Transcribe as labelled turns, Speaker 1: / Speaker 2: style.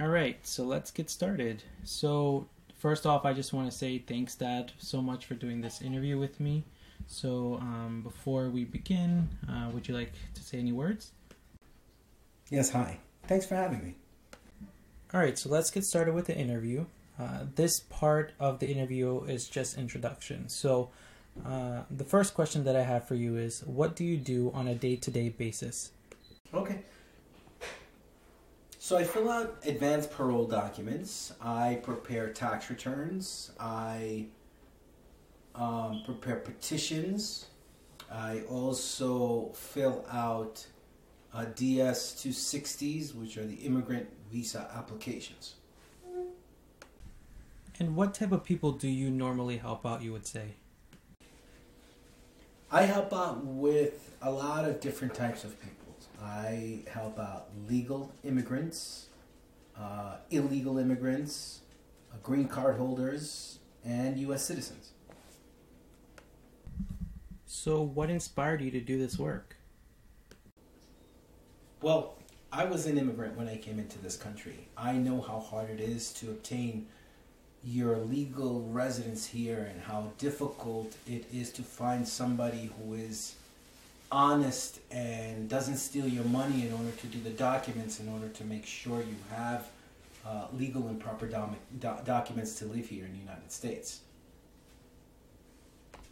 Speaker 1: All right, so let's get started. So, first off, I just want to say thanks, Dad, so much for doing this interview with me. So, um, before we begin, uh, would you like to say any words?
Speaker 2: Yes, hi. Thanks for having me.
Speaker 1: All right, so let's get started with the interview. Uh, this part of the interview is just introduction. So, uh, the first question that I have for you is What do you do on a day to day basis?
Speaker 2: Okay. So I fill out advanced parole documents. I prepare tax returns. I um, prepare petitions. I also fill out uh, DS 260s, which are the immigrant visa applications.
Speaker 1: And what type of people do you normally help out, you would say?
Speaker 2: I help out with a lot of different types of people. I help out legal immigrants, uh, illegal immigrants, uh, green card holders, and U.S. citizens.
Speaker 1: So, what inspired you to do this work?
Speaker 2: Well, I was an immigrant when I came into this country. I know how hard it is to obtain your legal residence here and how difficult it is to find somebody who is honest and doesn't steal your money in order to do the documents in order to make sure you have uh, legal and proper documents to live here in the United States.